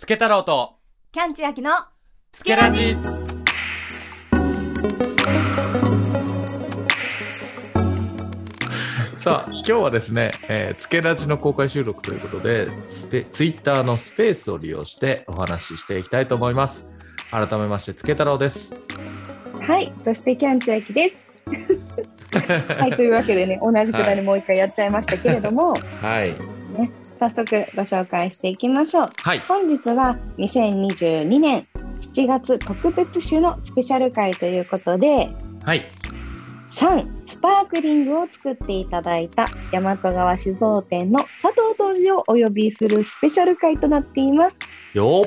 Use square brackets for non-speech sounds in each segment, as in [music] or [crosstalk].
つけ太郎と。キャンチュアキのつけラジ [laughs] さあ今日はですね、えー、つけラジの公開収録ということでスペツイッターのスペースを利用してお話ししていきたいと思います。改めましてつけ太郎です。はい、そしてキャンチュアキです。[laughs] はい、というわけでね、同じくだりもう一回やっちゃいましたけれども、はい早速ご紹介していきましょう。はい。本日は2022年7月特別種のスペシャル回ということで、はい。3スパークリングを作っていただいた大和川酒造店の佐藤杜氏をお呼びするスペシャル回となっています。よ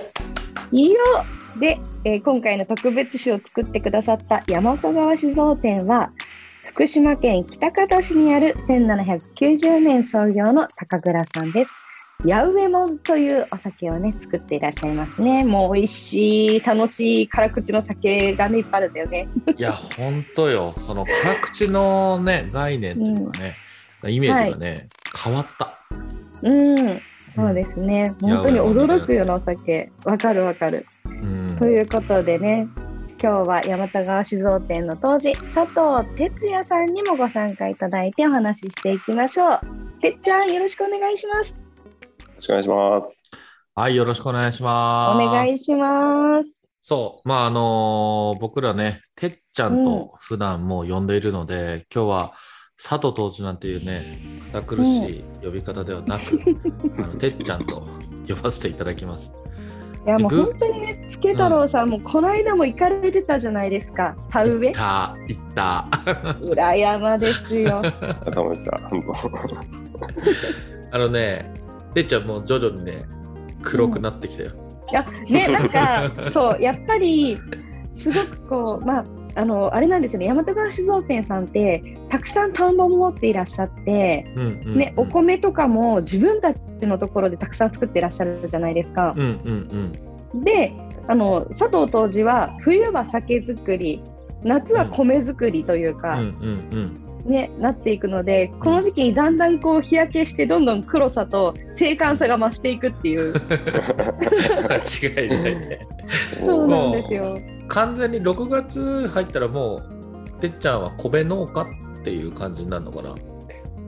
いいよ。で、えー今回の特別酒を作ってくださった大和川酒造店は福島県喜多方市にある1790年創業の高倉さんです。八上門というお酒をね作っていらっしゃいますね。もう美味しい楽しい辛口の酒がねいっぱいあるんだよね。いや本当よその辛口のね概念というかね、イメージがね、変わったうん、そうですね。うん本当に驚くようなお酒。わかるわかる。うんということでね、今日は大和川酒造店の当時、佐藤哲也さんにもご参加いただいてお話ししていきましょう。てっちゃん、よろしくお願いします。ろしくお願いします。はいよろしくお願いしますお願いします。そう、まああのー僕らね、てっちゃんと普段もう呼んでいるので、今日は佐藤当時なんていうね、堅苦しい呼び方ではなく、あのてっちゃんと呼ばせていただきます。いや、もうぶ本当にね、つけ太郎さんもこの間も行かれてたじゃないですか。田植え？いった、いった。裏山ですよ。[laughs] あのね、てっちゃんもう徐々にね、黒くなってきたよ。いや、ね、なんか、[laughs] そう、やっぱり、すごくこう、まあ、あの、あれなんですよね、大和川酒造店さんって、たくさん田んぼも持っていらっしゃって、うんうんうんね、お米とかも自分たちのところでたくさん作ってらっしゃるじゃないですか。うんうんうん。で、あの佐藤当時は冬は酒造り、夏は米作りといううんか、うんうん。ね、なっていくので、この時期にだんだんこう日焼けして、どんどん黒さと精悍さが増していくっていう、間違いないね。当そうなんですよ。完全に6月入ったらもう、てっちゃんは米農家っていう感じになるのかな。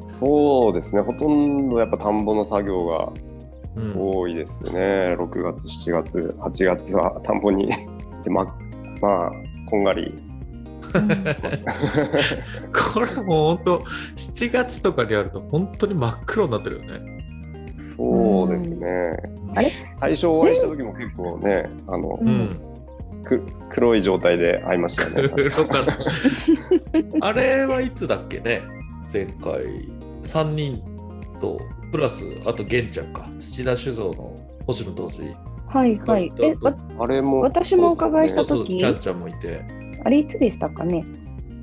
そうですね。ほとんどやっぱ田んぼの作業がうん、多いですね。6月、7月、8月は田んぼにで [laughs] ままあこんがり。これもう本当7月とかにやると本当に真っ黒になってるよね。そうですね。あれ？最初お会いした時も結構ね、あのううんん。く黒い状態で会いましたよね。[laughs] 黒かった。あれはいつだっけね？前回3人とプラスあと玄ちゃんか土田酒造の星野当時はいはい。え、わあれも私もお伺いしたそうそちゃんちゃんもいてあれいつでしたかね。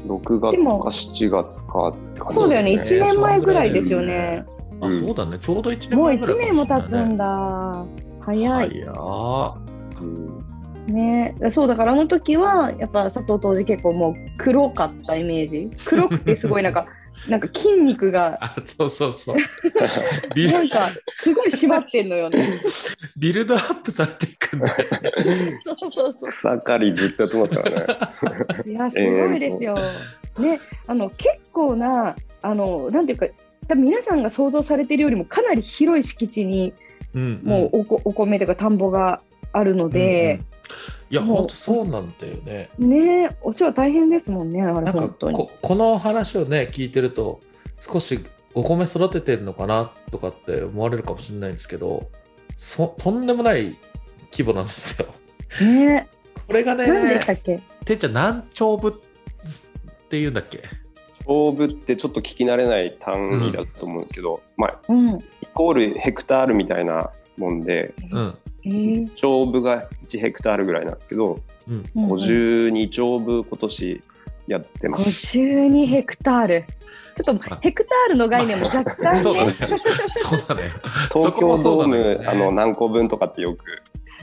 6月か7月かって感じそうだよね、です1年前ぐらいですよね。あうん。そうだね。ちょうど1年もう1前ぐらい年も経つかしれない。ねんだ。早い。早っうん。ね、そうだからあの時はやっぱ佐藤当時結構もう黒かったイメージ。黒くてすごいなんかなんか筋肉があそうそうそう [laughs] ビルなんかすごい縛ってんのよね。ビルドアップされていくんだよねそうそうそ草刈りずっとやってますからね。う。いやすごいですよ。ねあの結構なあのなんていうか多分皆さんが想像されてるよりもかなり広い敷地にうんもうおこお米とか田んぼがあるので、いや本当そうなんだよねねお世話大変ですもんねあれなんか本当に。ここの話をね聞いてると少しお米育ててるのかなとかって思われるかもしれないんですけどそとんでもない規模なんですよ。ねこれが何でねしたっけ？てっちゃん何丁分っていうんだっけ？勝負ってちょっと聞き慣れない単位だと思うんですけど、まあうん。イコールヘクタールみたいなもんでうんえー丁部が1ヘクタールぐらいなんですけど、うん。うんうん。52丁部今年やってます。52ヘクタール。ちょっとヘクタールの概念も若干ね。そうだね。そうだね。東京ドーム、ねあの何個分とかってよく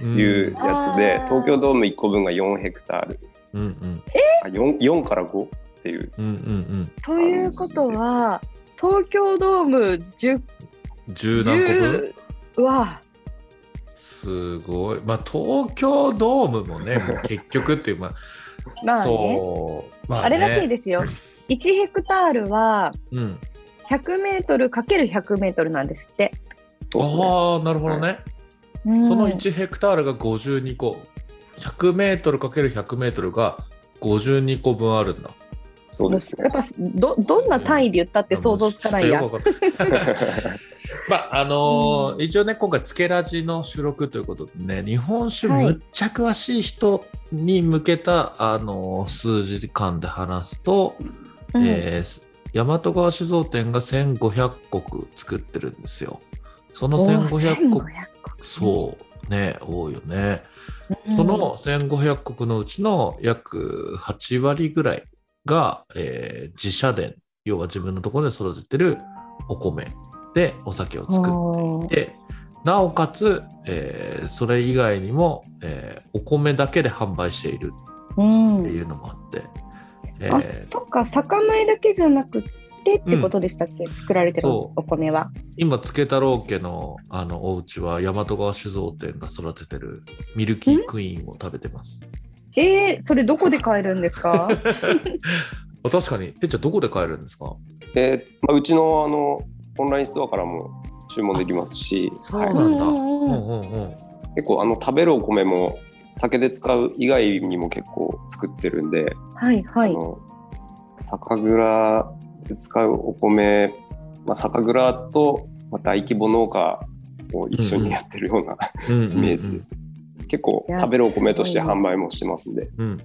うん言うやつで、あー東京ドーム1個分が4ヘクタール。うんうん。あ 4, 4から5っていう。うんうんうん。ということは、東京ドーム10、十何個分？10は、すすごい。まあ、東京ドームもね、[laughs] もう結局っていう、まあ、まあね、そう。まあれらしいでですよ。[laughs] 1ヘクタールはうん。100メートルかける100メートルなんですって。そうですね。ああ、なるほどね。うんその1ヘクタールが52個。100メートルかける100メートルが52個分あるんだ。そうですねやっ。ぱどどんな単位で言ったって想像つかないや。[laughs] まああのー一応ね今回つけラジの収録ということでね日本酒はいむっちゃ詳しい人に向けた、あのー数字間で話すと、うんえー大和川酒造店が1500石作ってるんですよ。そのおー1500石1500そうね多いよね。うんその1500石のうちの約8割ぐらいが、えー自社田要は自分のところで育ててるお米でお酒を作おー。ってなおかつ、えーそれ以外にも、えーお米だけで販売しているうん。っていうのもあって、えあーそっか、酒米だけじゃなくてってことでしたっけ、作られてるお米は。今つけ太郎家のあのお家は大和川酒造店が育ててるミルキークイーンを食べてます。えー、それどこで買えるんですか？[laughs] あ確かに。てっちゃんどこで買えるんですか？で、まあ、うちのあのオンラインストアからも注文できますし、そうはいなんだ。ううんうん。うんんうんうん。結構あの食べるお米も酒で使う以外にも結構作ってるんで、はいはい。あの酒蔵で使うお米、まあ、酒蔵とまた大規模農家を一緒にやってるようなうんうん。イメージです。結構食べるお米として販売もしてますんで、うんうん。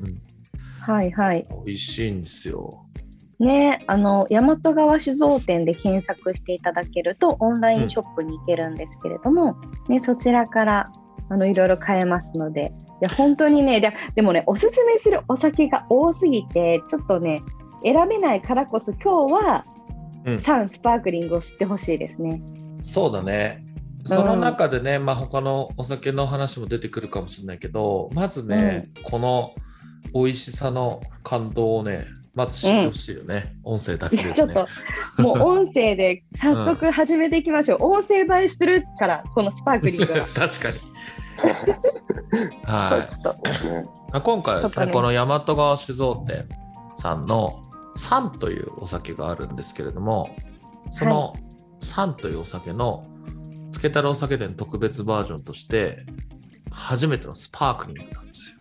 はいはい。美味しいんですよ。ね、あの大和川酒造店で検索していただけるとオンラインショップに行けるんですけれども、ね、そちらからあのいろいろ買えますのでいや本当にねででもねおすすめするお酒が多すぎてちょっとね選べないからこそ今日は、うんサンスパークリングを知ってほしいですね。そうだね。その中でね、まあ他のお酒の話も出てくるかもしれないけど、まずね、この美味しさの感動をね、まず知ってほしいよね。音声だけで、ね。ちょっともう音声で早速始めていきましょう。[laughs] 音声映えするからこのスパークリングは。[laughs] 確かに。[laughs] はい。今回はですね、ねこの大和川酒造店さんのサンというお酒があるんですけれども、そのサンというお酒のつけたらお酒店特別バージョンとして、初めてのスパークリングなんですよ。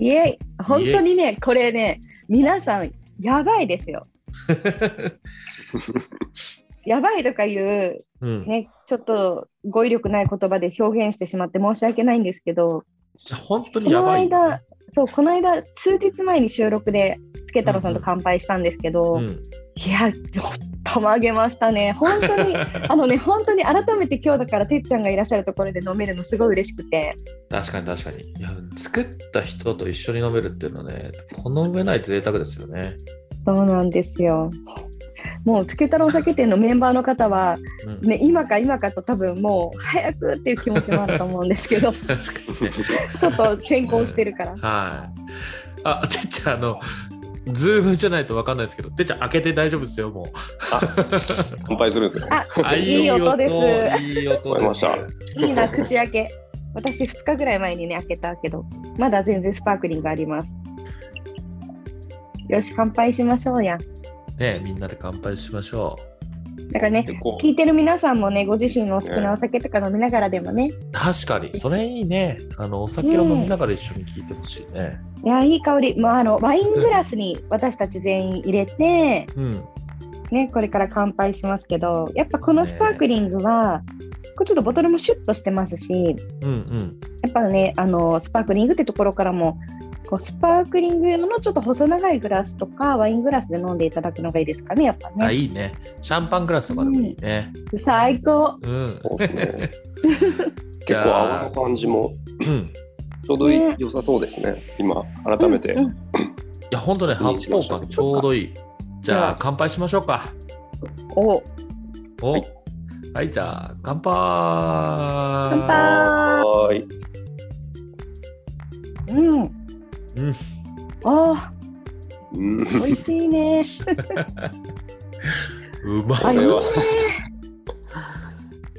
イエイ本当にね、これね、皆さん、やばいですよ。[laughs] やばいとかいう、うん、ね、ちょっと語彙力ない言葉で表現してしまって申し訳ないんですけど、本当にこのやばいよね、間、そう、この間、数日前に収録で、つけ太郎さんと乾杯したんですけど、うん、いや、ちょっと曲げましたね。本当に、[laughs] あのね、本当に改めて今日だから、てっちゃんがいらっしゃるところで飲めるのすごい嬉しくて、確かに確かにいや。作った人と一緒に飲めるっていうのはね、この上ない贅沢ですよね。そうなんですよ。もう、つけ太郎酒店のメンバーの方は、うん、ね、今か今かと多分もう早くっていう気持ちもあると思うんですけど [laughs] ち。ょっと先行してるからはい。あ、てっちゃん、あの、ズームじゃないと分かんないですけど、てっちゃん開けて大丈夫ですよ、もう。乾杯するんですね。ああい。い音です。いい音聞こえました。いいな口開け。私2日ぐらい前にね開けたけどまだ全然スパークリングあります。よし乾杯しましょうやねみんなで乾杯しましょだからね聞いてる皆さんもねご自身のお好きなお酒とか飲みながらでもねう。確かに、それいいね。あの、お酒を飲みながら一緒に聞いてほしいね。いやいい香り、まあ、あのワイングラスに私たち全員入れて、うん。ね、これから乾杯しますけどやっぱこのスパークリングはこれちょっとボトルもシュッとしてますしうんうん。やっぱねあのスパークリングってところからもこうスパークリング用のちょっと細長いグラスとかワイングラスで飲んでいただくのがいいですかねやっぱあ、ねいいね。シャンパングラスとかでもいいね。最高うん。そうですね。じ結構泡の感じもうん。ちょうどいいね良さそうですね。今改めて。うんうんいや、本当ね、発泡感ちょうどいい。じゃあ、乾杯しましょうか。おおはいはい、じゃあ、乾杯乾杯。うんうん。あうん。ー美味しいね [laughs] うまい。あいいねこれは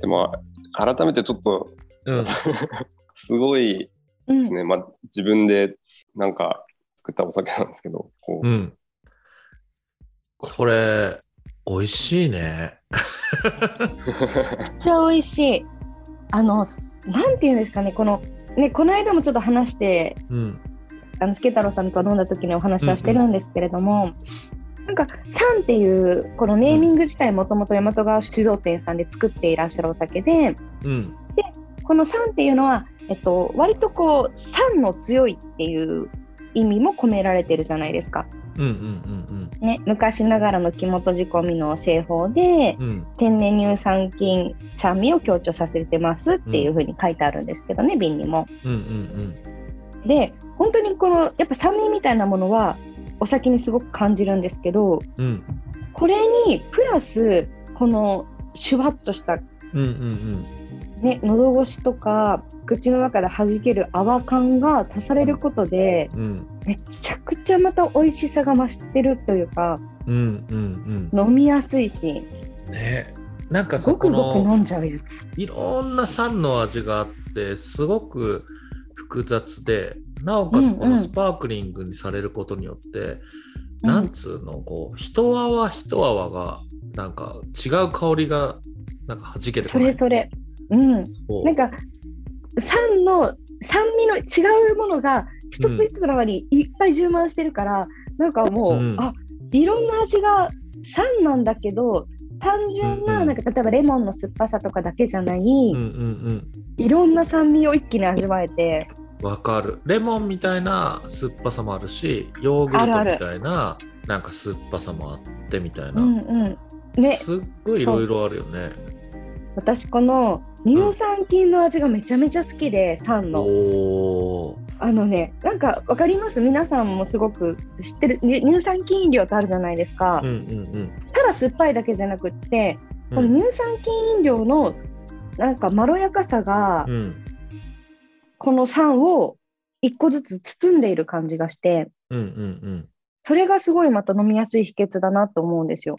でも改めてちょっとうん。[laughs] すごいうん。ですね。まあ、自分でなんか作ったお酒なんですけど、こううん。これ、美味しいね。めっちゃ美味しい。あの、なんていうんですかね、この、ね、この間もちょっと話して、うん。あの、助太郎さんと飲んだ時にお話はしてるんですけれども、なんか、サンっていう、このネーミング自体もともと大和川酒造店さんで作っていらっしゃるお酒で、うん。この酸っていうのは、えっと、割とこう酸の強いっていう意味も込められてるじゃないですか。うんうんうんね、昔ながらの木本仕込みの製法でうん。うん。天然乳酸菌酸味を強調させてますっていうふうに書いてあるんですけどね、瓶にも。うんうんで本当にこのやっぱ酸味みたいなものはお酒にすごく感じるんですけどうん。うん。これにプラスこのシュワッとしたうんうんね、喉越しとか口の中で弾ける泡感が足されることでうん。うん。めちゃくちゃまた美味しさが増してるというかうんうん飲みやすいしうん。ねなんかさ、ごくこのごく飲んじゃうやつ。いろんな酸の味があって、すごく複雑で、なおかつこうんうんのスパークリングにされることによって、うんなんつうの、こう、一泡一泡が、なんか違う香りが、なんか弾けてそ。れそれ。うん。なんか酸の酸味の違うものが一つ一つの中にいっぱい充満してるから、なんかもう、うんあいろんな味が酸なんだけど単純な,、なんか例えばレモンの酸っぱさとかだけじゃない、うんうんいろんな酸味を一気に味わえてうん。わかる。レモンみたいな酸っぱさもあるし、ヨーグルトみたいな、なんか酸っぱさもあってみたいな。うんうんねすっごいいろいろあるよね。私この乳酸菌の味がめちゃめちゃ好きで酸のおー。あのねなんかわかります？皆さんもすごく知ってる乳乳酸菌飲料ってあるじゃないですか、うんうんうん。ただ酸っぱいだけじゃなくってこうんの乳酸菌飲料のなんかまろやかさがうんこの酸を一個ずつ包んでいる感じがしてうんうんうん。それがすごいまた飲みやすい秘訣だなと思うんですよ。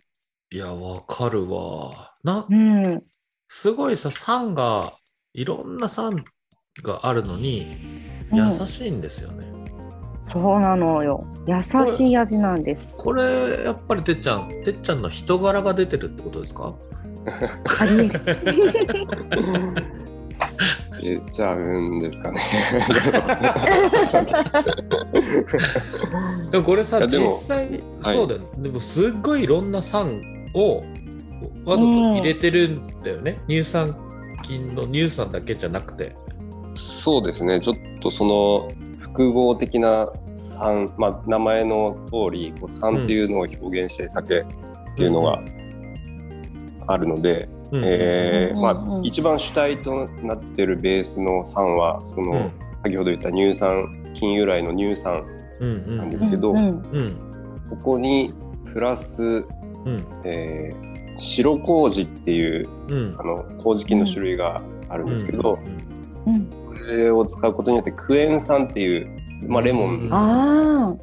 いや、わかるわ。なう、ん、すごいさ、酸が、いろんな酸があるのに、うん優しいんですよね。そうなのよ優しい味なんです。これ、やっぱりてっちゃん、てっちゃんの人柄が出てるってことですか？ありえる言っちゃうんですかね。でもこれさ、実際、はいそうだよね。でも、すっごいいろんな酸をわざと入れてるんだよね。乳酸菌の乳酸だけじゃなくて。そうですね。ちょっとその複合的な酸、まあ、名前の通りこう酸っていうのを表現してる酒っていうのがあるので、うん。えまあ、一番主体となってるベースの酸はその、うん。先ほど言った乳酸菌由来の乳酸うんうん。なんですけど、うんうん。うん。ここにプラス、うん。えー白麹っていううん。あの麹菌の種類があるんですけど、うんうんこれを使うことによってクエン酸っていう、まあ、レモン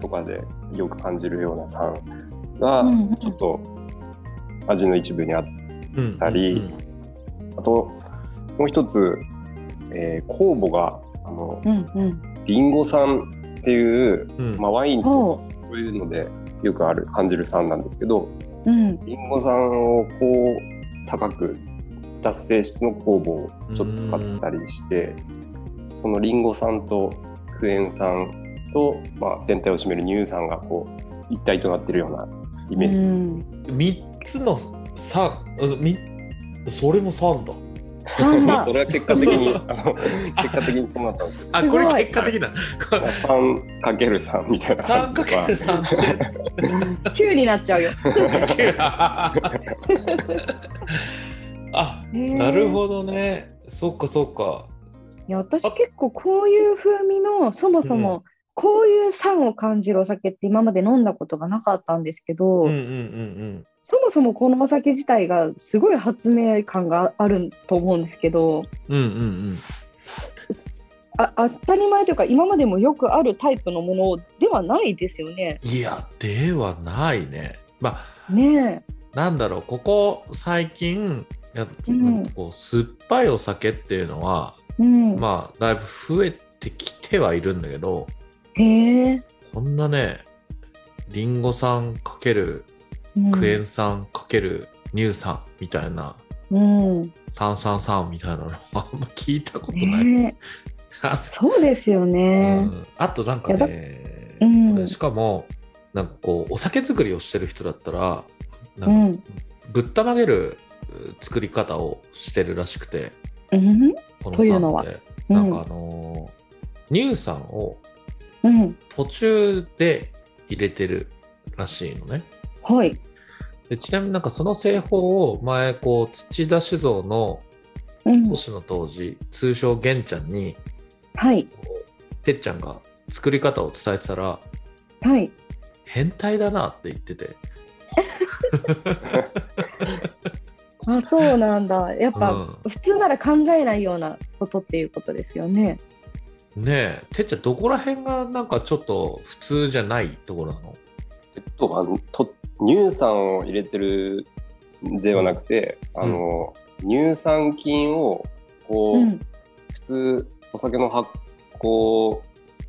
とかでよく感じるような酸がちょっと味の一部にあってうんたりあともう一つ、えー酵母があのうんうん。リンゴ酸っていう、うん。まあ、ワインとほこう。いうのでよくある感じる酸なんですけどう。うん。リンゴ酸をこう高く脱性質の酵母をちょっと使ったりしてそのリンゴ酸とクエン酸と、まあ、全体を占める乳酸がこう一体となってるようなイメージです。うん三つの酸、うんみそれも酸だ。酸だ [laughs] そ。れは結果的にあの結果的にそうなったんですけあ、これ結果的な。ど3かける3みたいな感三じとかかける三って。9になっちゃうよ。[laughs] あ、ななるほどね。そっかそっか。いや私結構こういう風味のそもそもこういう酸を感じるお酒って今まで飲んだことがなかったんですけど、うんうんうんそもそもこのお酒自体がすごい発明感があると思うんですけどうん。うんうんあ当たり前というか今までもよくあるタイプのものではないですよね。うん。いや、ではないね。まあ、ねなんだろう、ここ最近、やうんこう酸っぱいお酒っていうのは、うん。まあだいぶ増えてきてはいるんだけどへえ。こんなねリンゴ酸かけるうんクエン酸かける乳酸みたいなうん。炭酸酸みたいなの [laughs] あんま聞いたことない。ねあそうですようね。んあとなんかね、うんしかもなんかこうお酒作りをしてる人だったらなうんん。ぶったまげるう作り方をしてるらしくてうん。このというのは酸ってなんかあのー乳酸をうん。途中で入れてるらしいのね。はい。でちなみになんかその製法を前こう土田酒造のうん。星の当時通称玄ちゃんにはい。てっちゃんが作り方を伝えてたらはい。変態だなって言ってて、あ、そうなんだ。やっぱ、うん普通なら考えないようなことっていうことですよね。ねえてっちゃんどこら辺がなんかちょっと普通じゃないところなの？えっと、あのと乳酸を入れてるんではなくて、あの乳酸菌をこう、うん。普通お酒の発酵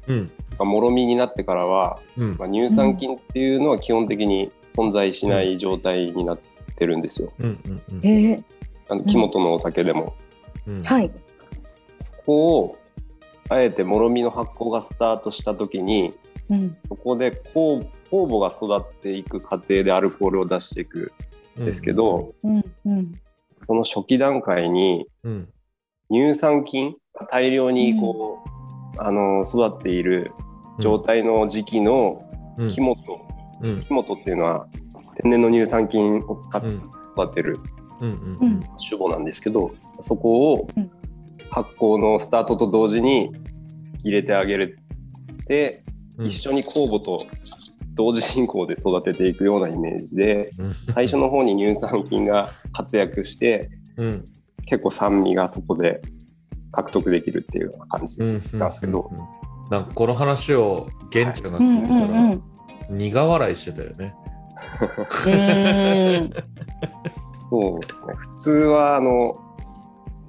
うんがもろみになってからは、うんまあ、乳酸菌っていうのは基本的に存在しない状態になってるんですよ。うん。あの木本のお酒でも。うんうんはい。そこをあえてもろみの発酵がスタートした時にうん。そこで酵酵母が育っていく過程でアルコールを出していく。ん。ですけど、うん。うん。その初期段階にうん。乳酸菌が大量にこう、あの育っている状態の時期のうん。木本、うん。木本っていうのは天然の乳酸菌を使ってうん。育てるうんうん種母なんですけどそこをうん。発酵のスタートと同時に入れてあげるで、うん。一緒に酵母と同時進行で育てていくようなイメージでうん最初の方に乳酸菌が活躍してうん結構酸味がそこで獲得できるっていうような感じなんですけどうんなんかこの話を玄ちゃんが。聞いてたらうん。苦笑いしてたよね。うん。[laughs] そうですね普通はあの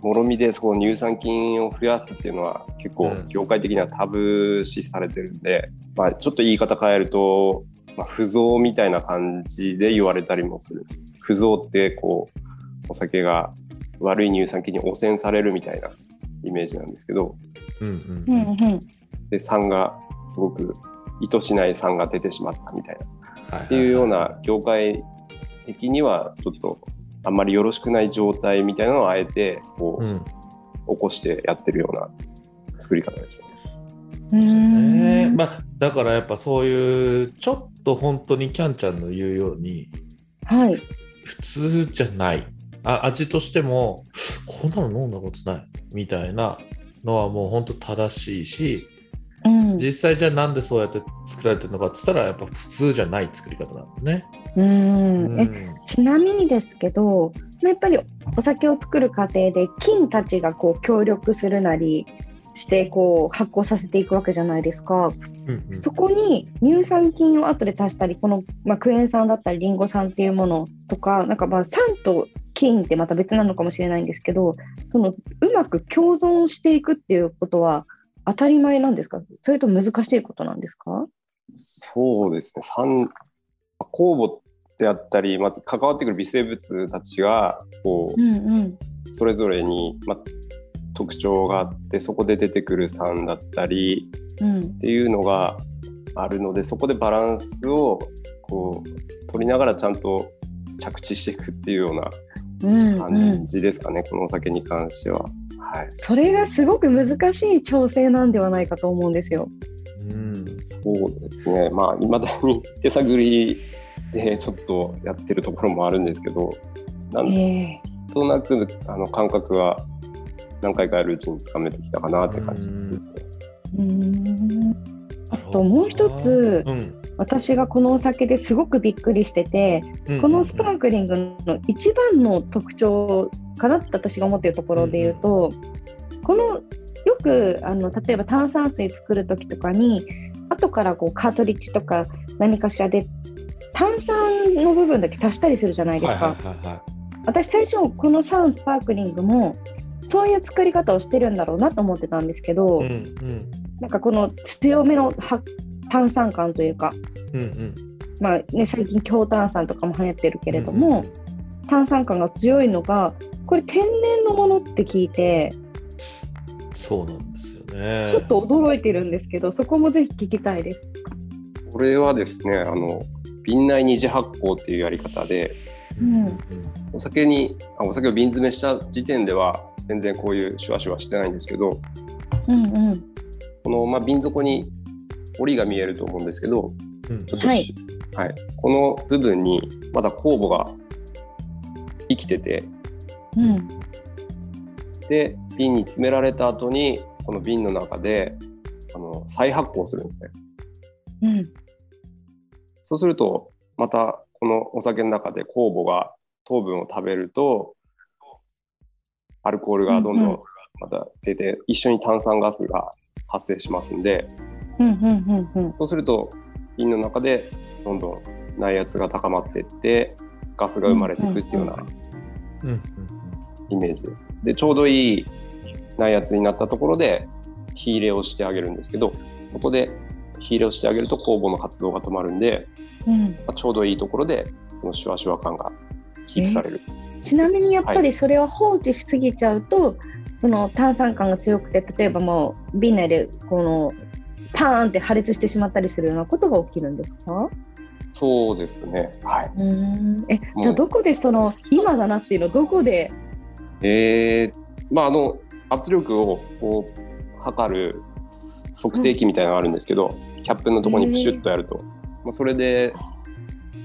もろみでそこ乳酸菌を増やすっていうのは結構うん業界的にはタブ視されてるんで、まあ、ちょっと言い方変えると、まあ、不造みたいな感じで言われたりもするんですよ。不造ってこうお酒が悪い乳酸菌に汚染されるみたいなイメージなんですけどうんうんうん。うん。で酸がすごく意図しない酸が出てしまったみたいなっっていうような業界的にはちょっとあんまりよろしくない状態みたいなのをあえてこう、うん起こしてやってるような作り方ですね。うん。ねまあ、だからやっぱそういうちょっと本当にキャンちゃんの言うようにはい。普通じゃないあ味としてもこんなの飲んだことないみたいなのはもう本当正しいしうん。実際じゃあなんでそうやって作られてるのかっつったらやっぱ普通じゃない作り方なんだね。うん。え、うんちなみにですけど、やっぱりお酒を作る過程で菌たちがこう協力するなりしてこう発酵させていくわけじゃないですか。うんうんそこに乳酸菌を後で足したり、この、まあ、クエン酸だったりリンゴ酸っていうものとか、なんかまあ酸と菌ってまた別なのかもしれないんですけど、そのうまく共存していくっていうことは当たり前なんですか？それと難しいことなんですか？そうですね。酸酵母であったりまず関わってくる微生物たちがこうんうん。うそれぞれに、まあ、特徴があってそこで出てくる酸だったりうん。っていうのがあるのでそこでバランスをこう取りながらちゃんと着地していくっていうようなうんうん。感じですかね、このお酒に関しては。はい、それがすごく難しい調整なんではないかと思うんですよ。うんそうですね。まあいまだに手探りでちょっとやってるところもあるんですけどなんええとなくあの感覚は何回かやるうちにつかめてきたかなって感じですね。うーん。あともう一つうん。私がこのお酒ですごくびっくりしてて、うん。このスパークリングの一番の特徴かなって私が思っているところで言うと、このよくあの例えば炭酸水作る時とかに後からこうカートリッジとか何かしらで炭酸の部分だけ足したりするじゃないですか。はいはいはいは私最初このサンスパークリングもそういう作り方をしてるんだろうなと思ってたんですけど、うんうん。なんかこの強めのは炭酸感というか、うんうん。まあね、最近強炭酸とかも流行ってるけれども、炭酸感が強いのがこれ天然のものって聞いてそうなんですよね。ちょっと驚いてるんですけど、そこもぜひ聞きたいです。これはですね、あの、瓶内二次発酵っていうやり方で、うん。お酒に、あお酒を瓶詰めした時点では、全然こういうシュワシュワしてないんですけど、うんうん。この、まあ、瓶底に折りが見えると思うんですけど、うん。ちょっとしはい。はい、この部分にまだ酵母が生きてて、うん。で、瓶に詰められた後に、この瓶の中で、あの、再発酵するんですね。うん。そうすると、またこのお酒の中で酵母が糖分を食べると、アルコールがどんどうんうん。んまた出て、一緒に炭酸ガスが発生しますんで、うんうんうんうん。そうすると瓶の中でどんどん内圧が高まっていって、ガスが生まれていくっていうようなうんうんイメージです。で、ちょうどいい内圧になったところで火入れをしてあげるんですけど、そこで火入れをしてあげると酵母の活動が止まるんで、うんまあちょうどいいところでこのシュワシュワ感がキープされる。ちなみにやっぱりそれを放置しすぎちゃうと、その炭酸感が強くて例えばもう瓶内でこのパーンって破裂してしまったりするようなことが起きるんですか？そうですね。はい。うーんえじゃあどこでその今だなっていうのどこでえー、まああの圧力をこう測る測定器みたいなのがあるんですけど、キャップのところにプシュッとやると、まあ、それで、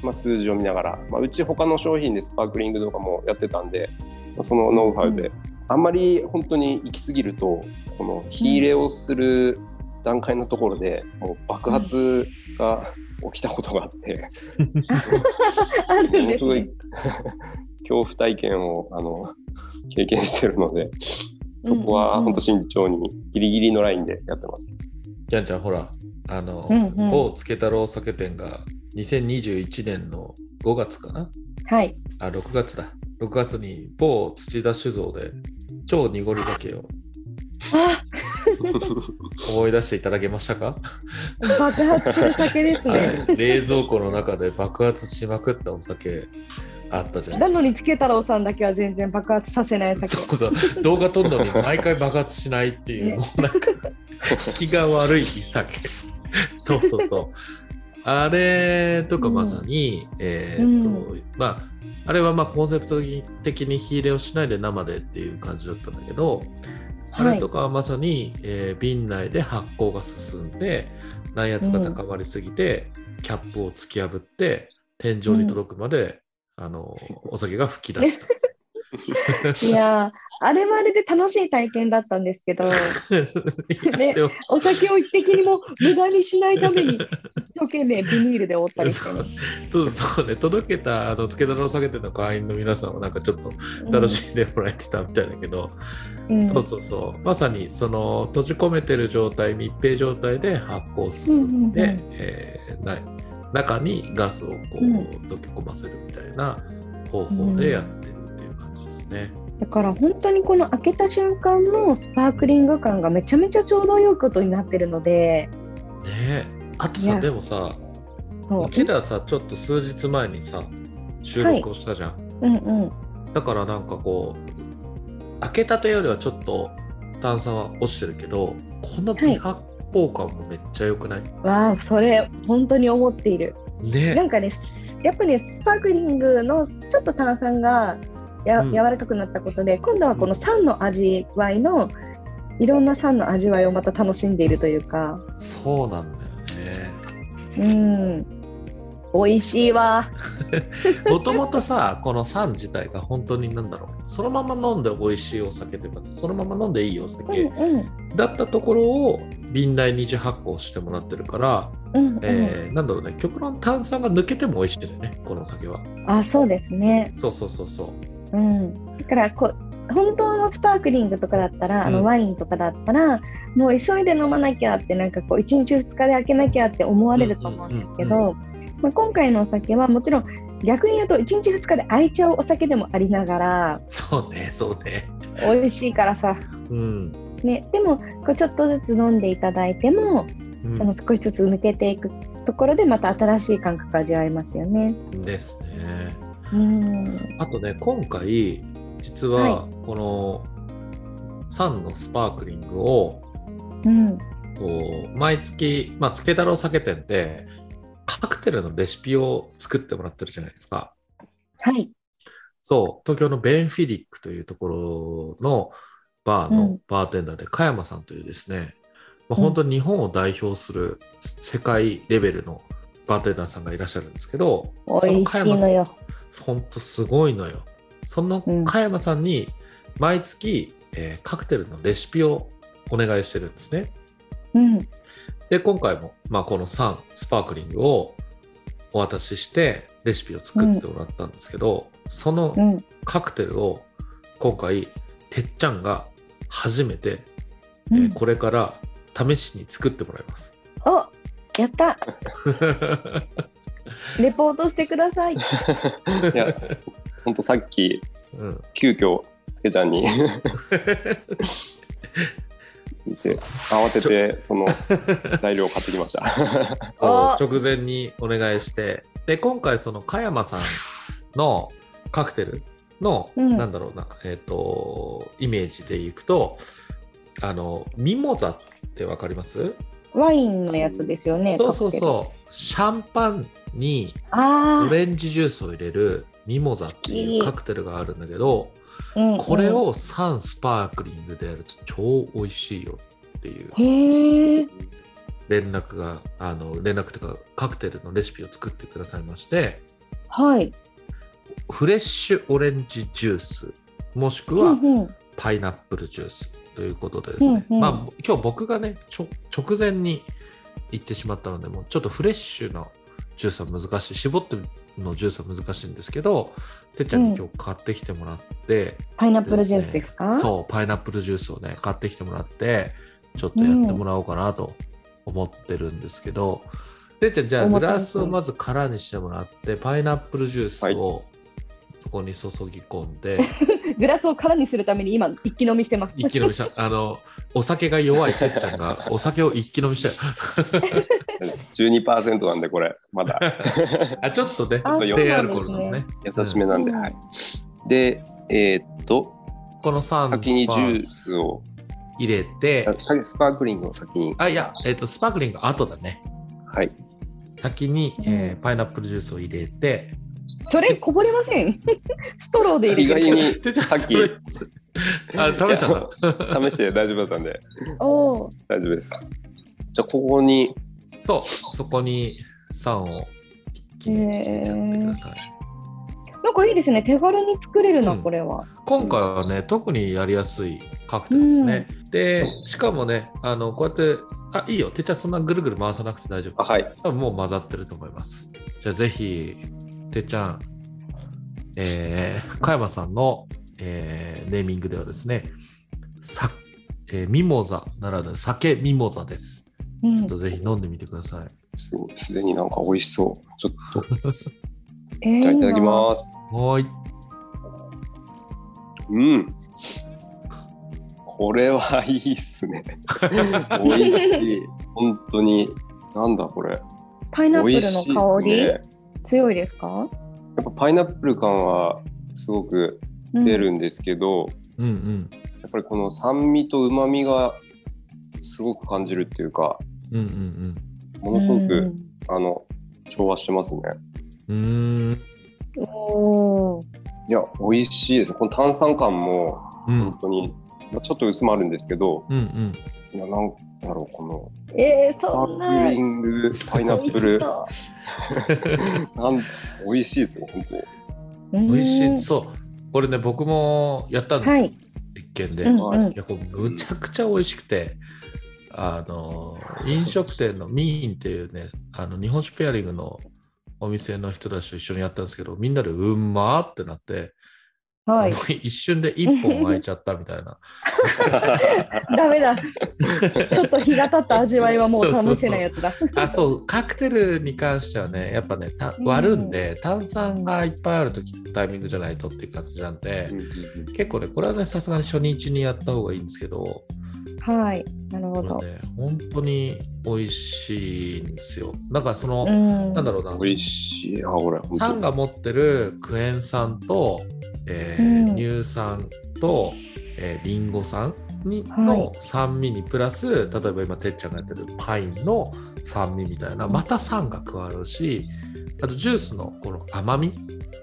まあ、数字を見ながら、まあ、うち他の商品でスパークリングとかもやってたんで、まあそのノウハウで、あんまり本当に行き過ぎるとこの火入れをする段階のところでもう爆発が起きたことがあって、[laughs] ものすごい。恐怖体験をあの経験してるので、そこは本当慎重にギリギリのラインでやってます。じゃんちゃんほら、あの、うんうん某つけ太郎酒店が2021年の5月かな？はい。あ、6月だ。6月に某土田酒造で超濁り酒をあ思い出していただけましたか？爆発する酒ですね。[laughs] 冷蔵庫の中で爆発しまくったお酒あったじゃなのにつけ太郎さんだけは全然爆発させない酒。そうそう。動画撮るのに毎回爆発しないっていう、ね。もうなんか引きが悪い酒そうそうそう。あれとかまさに、えーっと、うまああれはまあコンセプト的に火入れをしないで生でっていう感じだったんだけど、あれとかはまさに、えー瓶内で発酵が進んで内圧が高まりすぎて、キャップを突き破って天井に届くまで、あのお酒が吹き出した。[laughs] いやー、あれはあれで楽しい体験だったんですけど、[laughs] ねお酒を一滴にも無駄にしないために、一生懸命ビニールで折ったりそうね。そうね、届けたあのつけだの酒店の会員の皆さんはなんかちょっと楽しんでもらえてたみたいだけど、うん。そうそうそう。まさにその閉じ込めてる状態密閉状態で発酵進んで、うんうんうん。えーな中にガスをこう、うん溶け込ませるみたいな方法でやってるっていう感じですね。だから本当にこの開けた瞬間のスパークリング感がめちゃめちゃちょうど良いことになってるので、ねえあとさでもさそううちらさちょっと数日前にさ収録をしたじゃん。うんうん。だからなんかこう開けたてよりはちょっと炭酸は落ちてるけどこの微発酵感もめっちゃ良くない、わあ、それ本当に思っている。なねんかね、やっぱり、ね、スパークリングのちょっと炭酸がや、うん。柔らかくなったことで、今度はこの酸の味わいの、いろんな酸の味わいをまた楽しんでいるというか、そうなんだよね。うん、美味しいわ。[laughs] もともとさこの酸自体が本当になんだろうそのまま飲んで美味しいお酒というかそのまま飲んでいいおうん酒うんだったところを瓶内二次発酵してもらってるから、うんうんえーなんだろうね極論炭酸が抜けても美味しいよねこのお酒は。あ、そうですね。そうそうそうそう。うん、だからこう本当のスパークリングとかだったら、あうんのワインとかだったらもう急いで飲まなきゃってなんかこう1日2日で開けなきゃって思われると思うんですけうんうんど、まあ、今回のお酒はもちろん逆に言うと1日2日で空いちゃうお酒でもありながらそうね、そうね。美味しいからさ、うん。ね、でもこうちょっとずつ飲んでいただいてもうんその少しずつ抜けていくところでまた新しい感覚味わえますよね。ですね。うんあとね、今回、実はこの3のスパークリングをうんこう毎月、まあ、つけ太郎酒店でカクテルのレシピを作ってもらってるじゃないですか。はい、そう、東京のベンフィリックというところのバーのうんバーテンダーで、加山さんというですね、まあ、うん本当に日本を代表する世界レベルのバーテンダーさんがいらっしゃるんですけど、美味しいのよ。本当すごいのよ。そのうん加山さんに毎月、えーカクテルのレシピをお願いしてるんですね。うんで、今回も、まあ、この3スパークリングをお渡ししてレシピを作ってもらったんですけど、そのうん、カクテルを今回てっちゃんが初めて、うん。えーこれから試しに作ってもらいます。おやった。[laughs] レポートしてください。[laughs] いや、ほんとさっき、うん、急遽つけちゃんに [laughs] 言って慌ててその [laughs] 材料を買ってきました。[laughs] 直前にお願いして。で今回その加山さんのカクテルの、うん。なんだろうなえっ、とイメージでいくとあのミモザってわかります？ワインのやつですよね。そうそうう。そうシャンパンにオレンジジュースを入れるミモザっていうカクテルがあるんだけどうんうんこれ。を3スパークリングでやると超美味しいよっていう。連絡があの連絡というかカクテルのレシピを作ってくださいましてはい。フレッシュオレンジジュースもしくはパイナップルジュースということでですね、うんうんまあ今日僕がねちょ直前に言ってしまったのでもうちょっとフレッシュなジュースは難しい。絞ってのジュースは難しいんですけどてっちゃんに今日買ってきてもらって、パイナップルジュースですか？そうパイナップルジュースをね買ってきてもらってちょっとやってもらおうかなと思ってるんですけど、てっちゃんじゃあグラスをまず空にしてもらってパイナップルジュースをそこに注ぎ込んで、[laughs] グラスを空にするために今、一気飲みしてます。一気飲みした。あのお酒が弱いてっちゃんがお酒を一気飲みしたよ [laughs] 12%なんでこれまだ。[laughs] あちょっとねあ低アルコールのね。優しめなんで、うん。はい。で、えーっとこの3先にジュースを。入れて。あ先スパークリングを先に。あいや、えっとスパークリング後だね。はい。先に、えーうんパイナップルジュースを入れて。それこぼれません。[laughs] ストローで入意れて外に [laughs] さっきあ試した？の試して大丈夫だったんで。おお。大丈夫です。じゃあここにそう、そこに酸を一気に入れちゃってください。なんかいいですね。手軽に作れるな、うんこれは。今回はね、特にやりやすいカクテルですね。で、しかもね、あのこうやって、あ、いいよ、てっちゃんそんなぐるぐる回さなくて大丈夫。あはい多分もう混ざってると思います。じゃあぜひ、てっちゃん、えー、加山さんの、えーネーミングではですね、さえーミモザならぬ酒ミモザです。うんちょっとぜひ飲んでみてください。すごいすでになんか美味しそう。ちょっとえーじゃあいただきます。はーい。うん。これはいいっすね。[laughs] 美味しい。本当に。なんだこれ。パイナップルの香り、ね。強いですか？やっぱパイナップル感はすごく出るんですけど、うんうん。やっぱりこの酸味と旨味がすごく感じるっていうか、うんうんものすごく、うんあの調和してますね。うん。いや、美味しいです。この炭酸感もうん本当に、まあちょっと薄まるんですけど、うんうん。いやなんだろう、このえー、スパそんなークリングパイナップル美、味し [laughs] なん美味しいですよ、本当。美味しい。うんそう。これね、僕もやったんですよ。はい。実験で。いうんうんや、これむちゃくちゃ美味しくて、あの、飲食店のミーンっていうね、あの、日本酒ペアリングのお店の人たちと一緒にやったんですけど、みんなでうんまーってなって、はいも。う一瞬で一本巻いちゃったみたいな。[laughs] ダメだ。ちょっと日が経った味わいはもう試せないやつだ。[laughs] あそうカクテルに関してはねやっぱね割るんで、炭酸がいっぱいある時タイミングじゃないとっていう感じなんで、うんうんうん結構ねこれはねさすがに初日にやった方がいいんですけどはい。なるほど。ね本当に美味しいんですよ。だからその、うん。なんだろうな。美味しい。あ、これ、本当酸が持ってるクエン酸と、えーうん。乳酸と、えーリンゴ酸にはい。の酸味にプラス、例えば今てっちゃんがやってるパインの酸味みたいなうん。また酸が加わるしあとジュースのこの甘み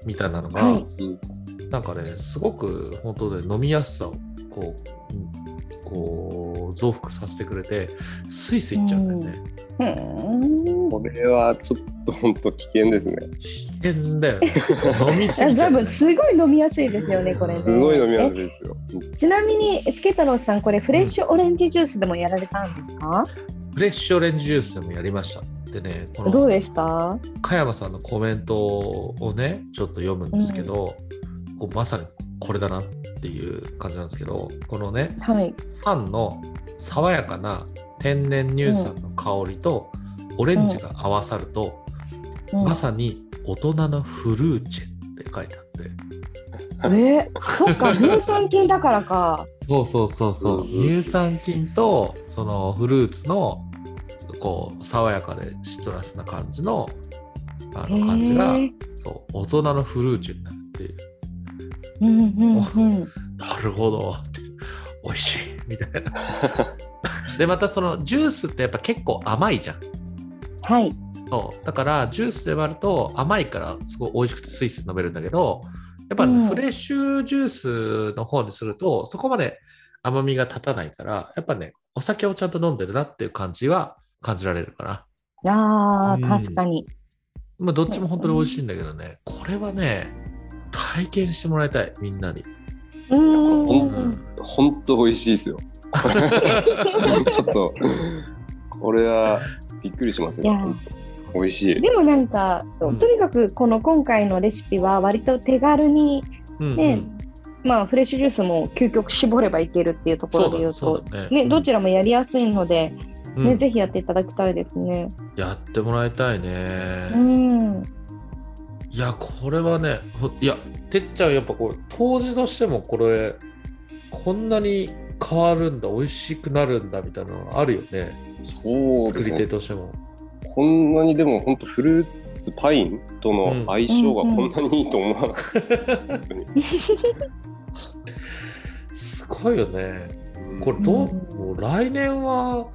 みたいなのが、はい。うん。なんかねすごく本当で飲みやすさをこううんこう増幅させてくれてスイスイいっちゃうんだよね。うん。これはちょっと本当危険ですね。危険だよね。[laughs] 飲みすぎちゃ多う、ね分。すごい飲みやすいですよね、これね。すごい飲みやすいですよ。えちなみに、スケ太郎さん、これフレッシュオレンジジュースでもやられたんですか、フレッシュオレンジジュースでもやりました。でね、このどうでした？加山さんのコメントをね、ちょっと読むんですけど、こうまさにこれだなっていう感じなんですけど、このね、はい。酸の爽やかな天然乳酸の香りとオレンジが合わさると、うん。まさに大人のフルーチェって書いてあって、えそっか、[laughs] 乳酸菌だからか。そうそうそうそう、うんうん。乳酸菌とそのフルーツのこう爽やかでシトラスな感じのあの感じがへーそう大人のフルーチェになるっていう。うんうんうん。[laughs] なるほどって。美味しいみたいなでまたそのジュースってやっぱ結構甘いじゃんはい。そうだからジュースで割ると甘いからすごい美味しくてスイスイ飲めるんだけどやっぱ、フレッシュジュースの方にするとそこまで甘みが立たないからやっぱねお酒をちゃんと飲んでるなっていう感じは感じられるかな。ああ、うん確かに。まあどっちも本当に美味しいんだけどねこれはね体験してもらいたいみんなに。本当美味しいですよ。[laughs] ちょっと、これはびっくりしますいやよ。美味しい。でもなんか、うんとにかくこの今回のレシピは割と手軽に、うんねうんまあ、フレッシュジュースも究極絞ればいけるっていうところで言うと、ねね、どちらもやりやすいので、うんねぜひやっていただきたいですね。やってもらいたいね。うん。いや、これはね、ほいや、てっちゃん、やっぱこれ、当時としてもこれ、こんなに変わるんだ、美味しくなるんだみたいなのがあるよね、そう作り手。としても。こんなにでも本当フルーツパインとの相性がこんなにいいと思わなかったで [laughs] す。ごいよね。これ、どう、うんもう来年は、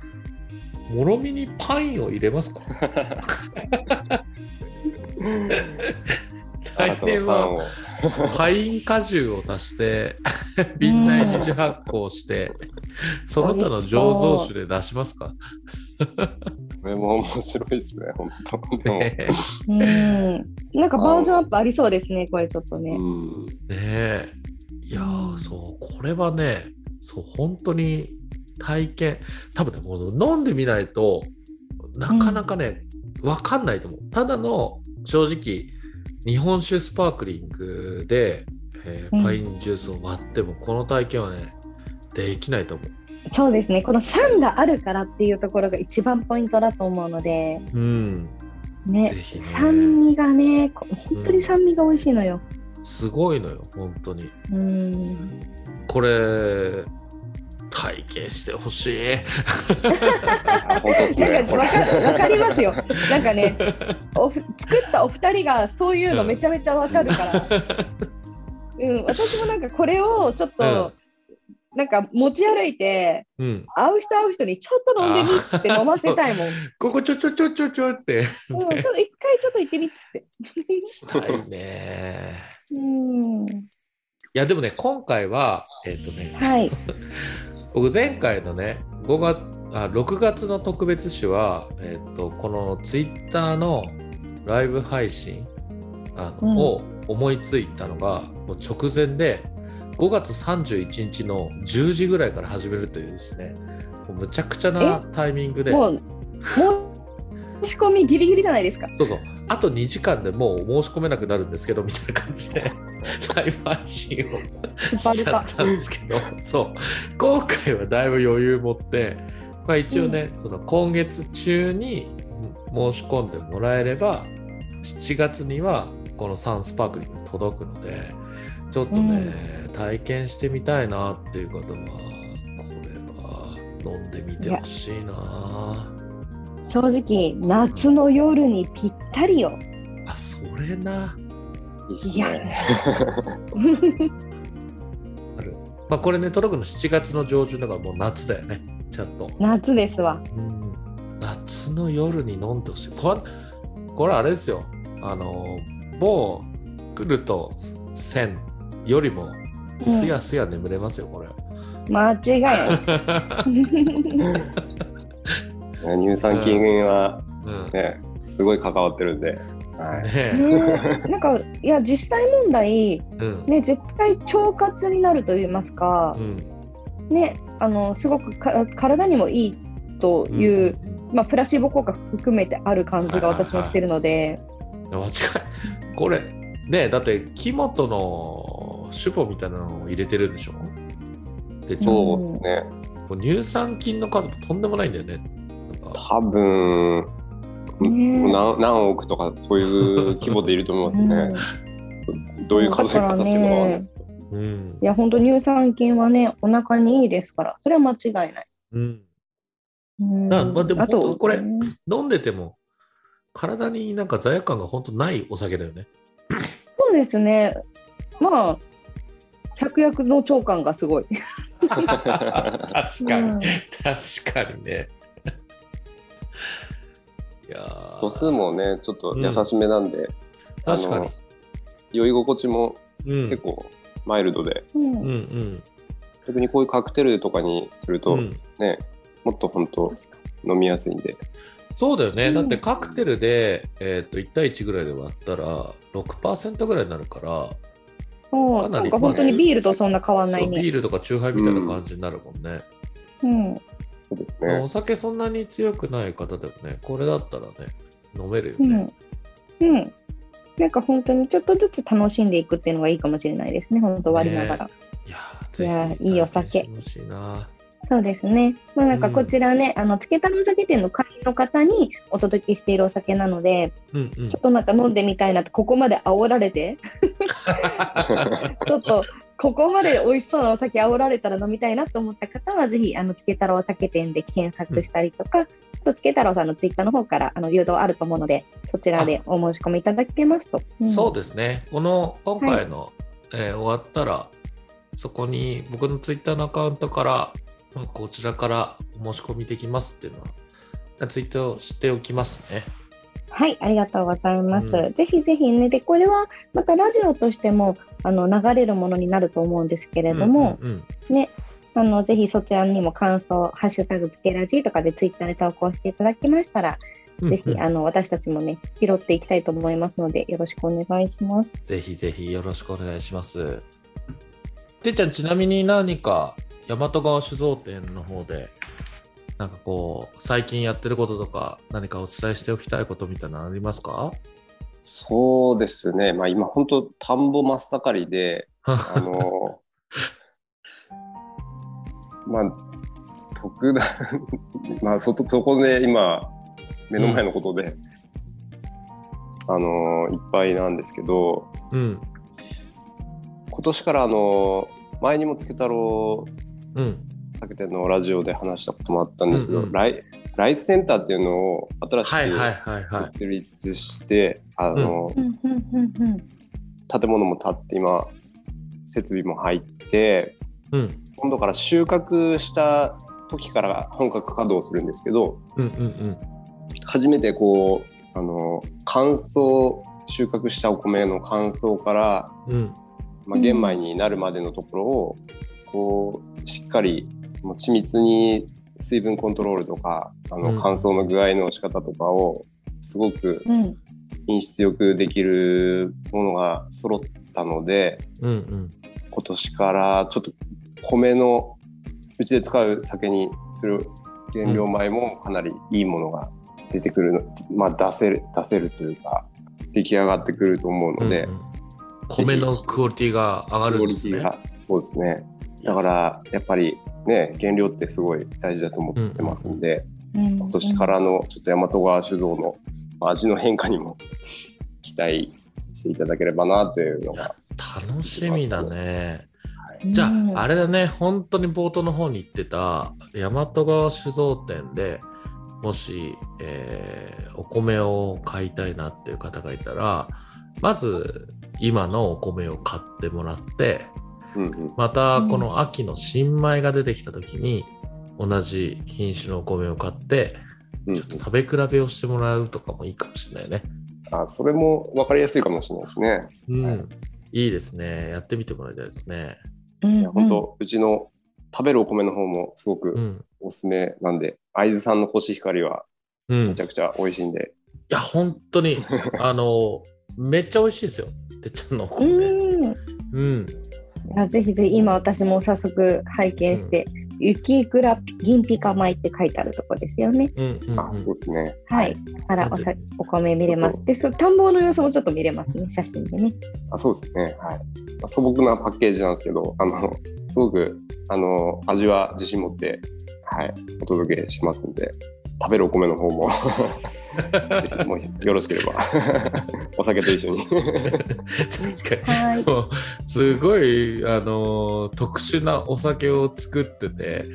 もろみにパインを入れますか？[laughs] 来年はをパイン果汁を足して、瓶内二次発酵して、その他の醸造酒で出しますか？これも面白いですね、本当。でも、ねうん。なんかバージョンアップありそうですね、これちょっとね。うん、え。いやーそうこれはねそう本当に体験。多分ねもう飲んでみないとなかなかね、わかんないと思う。ただの正直日本酒スパークリングで、えーうん。パインジュースを割ってもこの体験はねできないと思そうですね、この酸があるからっていうところが一番ポイントだと思うので、ううん。ね。ね。酸味がね、こ本当に酸味が美味しいのよ。すごいのよ本当に。うん。これ体験してほしいあ [laughs] 本当ですね。なんかわかわかりますよ。なんかね、おふ作ったお二人がそういうのめちゃめちゃわかるから、[laughs] うん、私もなんかこれをちょっと、なんか持ち歩いて、うん会う人会う人にちょっと飲んでみって飲ませたいもん。うん、ここちょちょちょちょちょってちょっと一回ちょっと行ってみっつって。したいね。うん。いやでもね今回はえっ、とね、はい。[laughs] 僕前回のね5月あ6月の特別誌は、えっとこのツイッターのライブ配信あの、うん。を思いついたのがもう直前で5月31日の10時ぐらいから始めるというですねもうむちゃくちゃなタイミングで。もう、もう仕込みギリギリじゃないですか。そうそうあと2時間でもう申し込めなくなるんですけどみたいな感じで [laughs] ライブ配信をしちゃったんですけどそう。今回はだいぶ余裕持って、まあ、一応ね、その今月中に申し込んでもらえれば7月にはこのサンスパークリング届くのでちょっとね、体験してみたいなっていう方はこれは飲んでみてほしいな正直、夏の夜にぴったりよ。あそれな。いいっすいやね。あるまあこれね届くの7月の上旬だからもう夏だよねちゃんと、夏ですわ。うん、夏の夜に飲んでほしいこれこれあれですよあのもう来ると1000よりもすやすや眠れますよこれ、間違いない。[laughs] 乳酸菌はうん。ね、すごい関わってるんで。はい。ねなんか、いや、実際問題、うん。ね、絶対腸活になると言いますかう、ん。ね、あの、すごくか体にもいいという、まあ、プラシーボ効果含めてある感じが私もしてるので、間違いこれねだって木本の主母みたいなのを入れてるんでしょ？でそうですね。乳酸菌の数もとんでもないんだよね多分、ね何何億とかそういう規模でいると思いますね。どういう数え方してるのかわかんないですけど。うんいや、本当乳酸菌はね、お腹にいいですから、それは間違いない。うんうんあまあでもあと本当これね飲んでても体になんか罪悪感が本当ないお酒だよね。そうですね。まあ、百薬の長感がすごい。[laughs] 確うん確かにね。度数もね、ちょっと優しめなんで、あの確かに。酔い心地もうん。結構マイルドで、うん。うんうん。逆にこういうカクテルとかにすると、うん。ね、もっと本当飲みやすいんで。そうだよね、うん。だってカクテルで、えー、と1対1ぐらいで割ったら6%ぐらいになるから、そう。かなりなんか本当にビールとそんな変わんないね。ビールとかチューハイみたいな感じになるもんね。うん、そうですまあおね。酒そんなに強くない方でもね、これだったらね、飲めるようんね。、うん。なんか本当にちょっとずつ楽しんでいくっていうのがいいかもしれないですね、本当割りながら。いやいやいいお酒体験してほしいな。そうですね。まあなんかこちらね、あの、つけたの酒店の会員の方にお届けしているお酒なので、うんうんちょっとなんか飲んでみたいなって、ここまで煽られて、[laughs] ちょっと、ここまで美味しそうなお酒煽られたら飲みたいなと思った方は、ぜひ、あの、つけ太郎お酒店で検索したりとか、あとつけ太郎さんのツイッターの方から、あの、誘導あると思うので、そちらでお申し込みいただけますと。んそうですね。この今回の、えー終わったら、そこに僕のツイッターのアカウントから、まあこちらからお申し込みできますっていうのは、ツイートしておきますね。はい、ありがとうございます。うんぜひぜひね、で、これはまたラジオとしても、あの、流れるものになると思うんですけれども、うんうんね、あの、ぜひそちらにも感想、ハッシュタグつけラジとかでツイッターで投稿していただきましたら、うん、ぜひ、うんあの、私たちもね、拾っていきたいと思いますので、よろしくお願いします。ぜひぜひよろしくお願いします。てっちゃん、ちなみに何か大和川酒造店の方で、なんかこう、最近やってることとか、何かお伝えしておきたいことみたいなのありますか？そうですね。まあ今本当田んぼ真っ盛りで、[laughs] あの、まあ、特段、[laughs] まあそ、そこで今、目の前のことで、あの、いっぱいなんですけど、うん、今年からあの、前にもつけ太郎うん、酒店のラジオで話したこともあったんですけど、うんうんライライスセンターっていうのを新しく。設立して、あの、うん。建物も建って今設備も入ってうん、今度から収穫した時から本格稼働するんですけどうん、うん、うん。初めてこうあの乾燥収穫したお米の乾燥から、うん、まあ、玄米になるまでのところをこうしっかりもう緻密に水分コントロールとかあうんの乾燥の具合の仕方とかをすごくうん、品質よくできるものが揃ったのでうん、うん。今年からちょっと米のうちで使う酒にする原料米もかなりいいものが出てくるの、まあ出せる出せるというか出来上がってくると思うので、うんうん米のクオリティが上がるんですね。そうですね。だからやっぱりね原料ってすごい大事だと思ってますんで、今今年からのちょっと大和川酒造の味の変化にも [laughs] 期待していただければなというのが、楽しみだね。じゃあ、あれだね、本当に冒頭の方に言ってた大和川酒造店でもし、えーお米を買いたいなっていう方がいたら、まず今のお米を買ってもらって、うんうん、またこの秋の新米が出てきた時に、同じ品種のお米を買って、うんちょっと食べ比べをしてもらうとかもいいかもしれないね。あそれも分かりやすいかもしれないですね。うん。いいですね。やってみてもらいたいですね。うんいや本当、うちの食べるお米の方もすごうくん。おすすめなんで、会津産のコシヒカリはうん。めちゃくちゃ美味しいんで、いや、本当に、あの、めっちゃ美味しいですよ。てっちゃんのおう米。んうん。いやぜひぜひ今私も早速拝見して、雪倉銀ピカ米って書いてあるとこですよね。うん。うん。あそうですね。はい。からおさお米見れます。で、そ田んぼの様子もちょっと見れますね、写真でね。あそうですね。はい。まあ素朴なパッケージなんですけど、あのすごくあの味は自信持って、はい、お届けしますんで、食べるお米の方も。[laughs] もしよろしければ。お酒と一緒に。確かはい。に。もうすごい、あの、特殊なお酒を作ってて、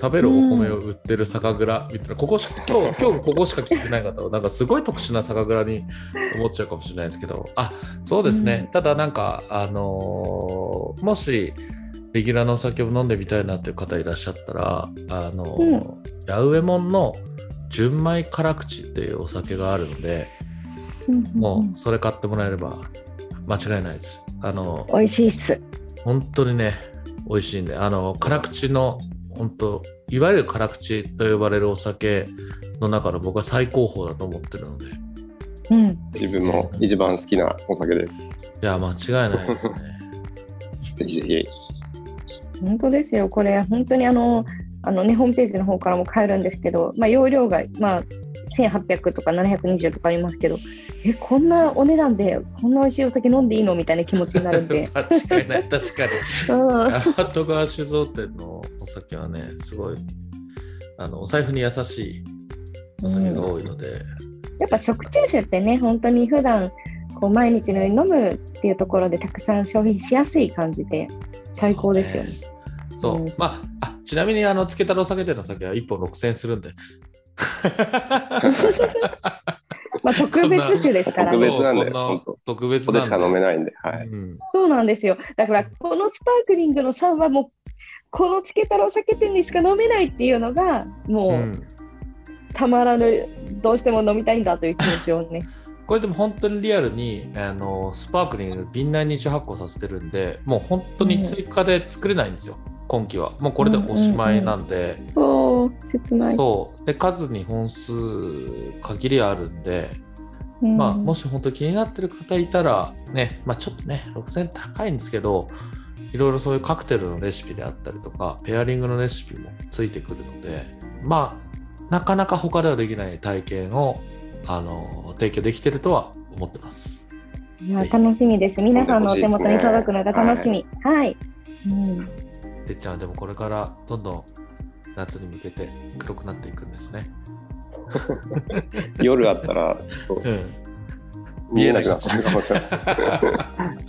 食べるお米を売ってる酒蔵みたいな、ここしか、今日、[laughs] 今日ここしか聞いてない方は、なんかすごい特殊な酒蔵に思っちゃうかもしれないですけど、あ、そうですね。うん。ただなんか、あのもし、レギュラーのお酒を飲んでみたいなっていう方いらっしゃったら、あのうん。八上門の純米辛口っていうお酒があるので、もうそれ買ってもらえれば間違いないです。あの、美味しいっす。本当にね、美味しいんで、あの、辛口の、本当いわゆる辛口と呼ばれるお酒の中の僕は最高峰だと思ってるので、いうん。自分も一番好きなお酒です。や、間違いないですね。[laughs] ぜひぜひ。本当ですよ。これ本当にあのあのねホームページの方からも買えるんですけど、まあ容量がまあ1800とか720とかありますけど、えこんなお値段でこんな美味しいお酒飲んでいいのみたいな気持ちになるんで。間違いない、確かに。[laughs] うん大和川酒造店のお酒はね、すごい、あの、お財布に優しいお酒が多いので、やっぱ食中酒ってね、本当に普段こう毎日のように飲むっていうところでたくさん消費しやすい感じで最高ですよね。そう、うんまあ、あちなみに、あの、つけたろう酒店の酒は1本6000円するんで。[laughs] まあ特別酒ですからね。特別なんでそうこ本当特別ここでしか飲めい。ないんで、はい。うんそうなんですよ。だからこのスパークリングの3はもうこのつけたらお酒店にしか飲めないっていうのがもう、うんたまらぬどうしても飲みたいんだという気持ちをね。これでも本当にリアルにあのスパークリング瓶内に一発酵させてるんでもう本当に追加で作れないんですよ、今期は。もうこれでおしまいなんで、そう切ない。そう。で数に本数限りあるんで、うん。まあもし本当気になってる方いたらねまあちょっとね6000円高いんですけどいろいろそういうカクテルのレシピであったりとかペアリングのレシピもついてくるのでまあなかなか他ではできない体験をあの提供できてるとは思ってます。いや楽しみです。皆さんのお手元に届くのが楽しみ。はい。うん、てっちゃんはでもこれからどんどん夏に向けて黒くなっていくんですね。[laughs] 夜あったら、ちょっとうん、見えなくなっちゃうかもしれないで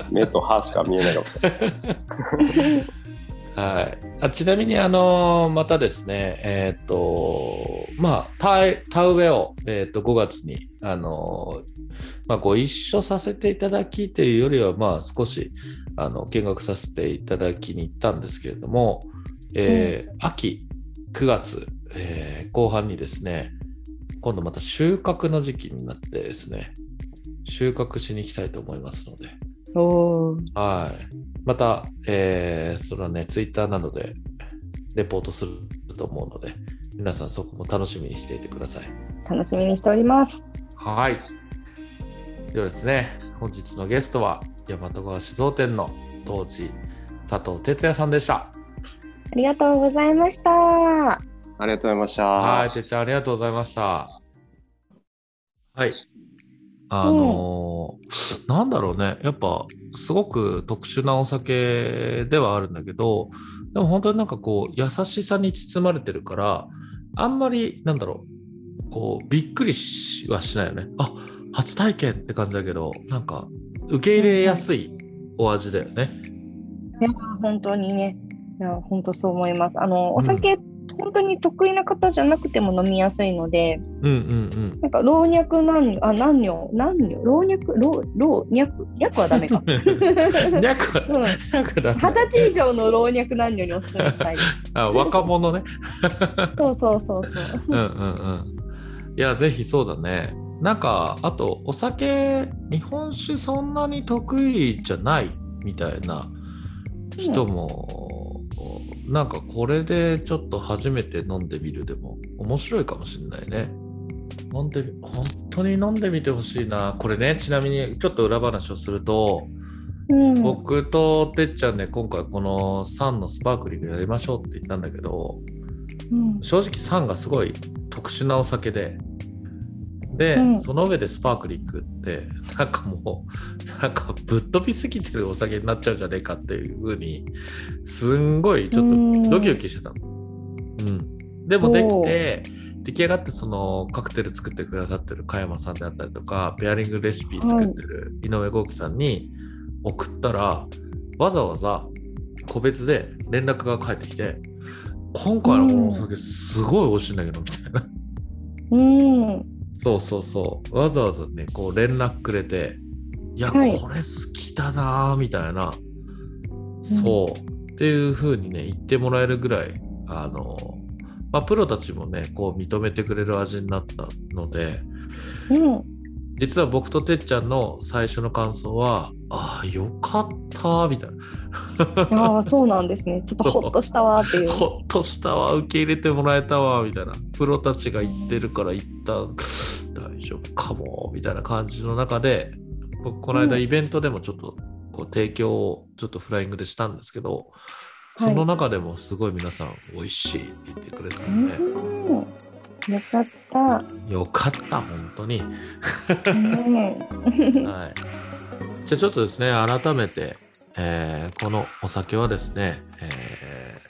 す。[laughs] 目と歯しか見えないかもしれない。[laughs] はい、あちなみにあのまたですねえっ、とまあ田植田植えを、えー、と5月にあのまあ、ご一緒させていただきというよりはまあ少しあの見学させていただきに行ったんですけれども、えー秋9月、えー後半にですね今度また収穫の時期になってですね収穫しに行きたいと思いますので、はい。また、えーそれはね、ツイッターなどでレポートすると思うので、皆さんそこも楽しみにしていてください。楽しみにしております。はい。ではですね、本日のゲストは、大和川酒造店の当時、佐藤哲也さんでした。ありがとうございました。ありがとうございました。はい、てっちゃんありがとうございました。はい。あのーなんだろうね。やっぱ、すごく特殊なお酒ではあるんだけど、でも本当になんかこう、優しさに包まれてるから、あんまり、なんだろう、こう、びっくりしはしないよね。あ、初体験って感じだけど、なんか、受け入れやすいお味だよね。いや本当にね、いや本当そう思います。あのお酒、本当に得意な方じゃなくても飲みやすいので、うんうんなんか老若男女、あ、男女、男女、老若、老、老若、[laughs] 若はダメか。[laughs] うん。略は、うん、二十歳以上の老若男女におすすめしたい。[laughs] あ若者ね。そうそうそうそう。うんうんうん。いや、ぜひそうだね。なんか、あと、お酒、日本酒そんなに得意じゃないみたいな人も、なんかこれでちょっと初めて飲んでみるでも面白いかもしれないね。飲んでみ、本当に飲んでみてほしいな。これね、ちなみにちょっと裏話をすると、うん、僕とてっちゃんで今回このサンのスパークリングやりましょうって言ったんだけど、うん正直サンがすごい特殊なお酒でで、うん。その上でスパークリングってなんかもうなんかぶっ飛びすぎてるお酒になっちゃうんじゃねえかっていう風にすんごいちょっとドキドキしてたの。うん、でもできて出来上がってそのカクテル作ってくださってる加山さんであったりとかペアリングレシピ作ってる井上豪樹さんに送ったら、わざわざ個別で連絡が返ってきて今回のこのお酒すごい美味しいんだけどみたいな。うん、そうそうそう。わざわざね、こう連絡くれて、いや、はい。これ好きだなぁみたいな、そう、っていう風にね、言ってもらえるぐらい、あの、まあ、プロたちもね、こう認めてくれる味になったので、うん、実は僕とてっちゃんの最初の感想は、ああ、よかった、みたいな。ああ、そうなんですね。ちょっとほっとしたわっていう。[laughs] ほっとしたわ、受け入れてもらえたわ、みたいな。プロたちが言ってるから一旦大丈夫かも、みたいな感じの中で、僕、この間うんイベントでもちょっとこう提供をちょっとフライングでしたんですけど、はいその中でもすごい皆さん美味しいって言ってくれてたうんで、ん、よかった。よかった、本当に。うん、はい。じゃあちょっとですね、改めて、えーこのお酒はですね、え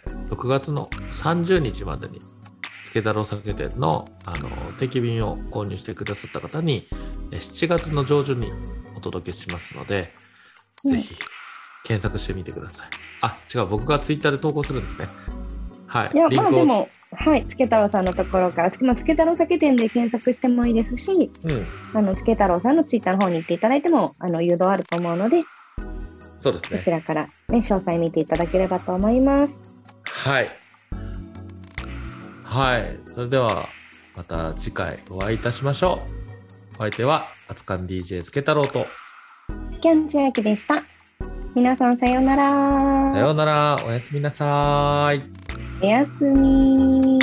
ー6月の30日までに、つけ太郎酒店のあの定期便を購入してくださった方に、えー7月の上旬にお届けしますので、うんぜひ検索してみてください。あ、違う、僕がツイッターで投稿するんですね。はい。いや。まあでも、はい、つけ太郎さんのところから、まあ、つけ太郎酒店で検索してもいいですし、うん、あの、つけ太郎さんのツイッターの方に行っていただいても、あの、誘導あると思うので、そうですねこち。らから、ね、詳細見ていただければと思います。はい。はい。それでは、また次回お会いいたしましょう。お相手は、あつかん DJ つけ太郎と、キャン千秋でした。皆さんさようなら。さようなら、おやすみなさーい。おやすみ。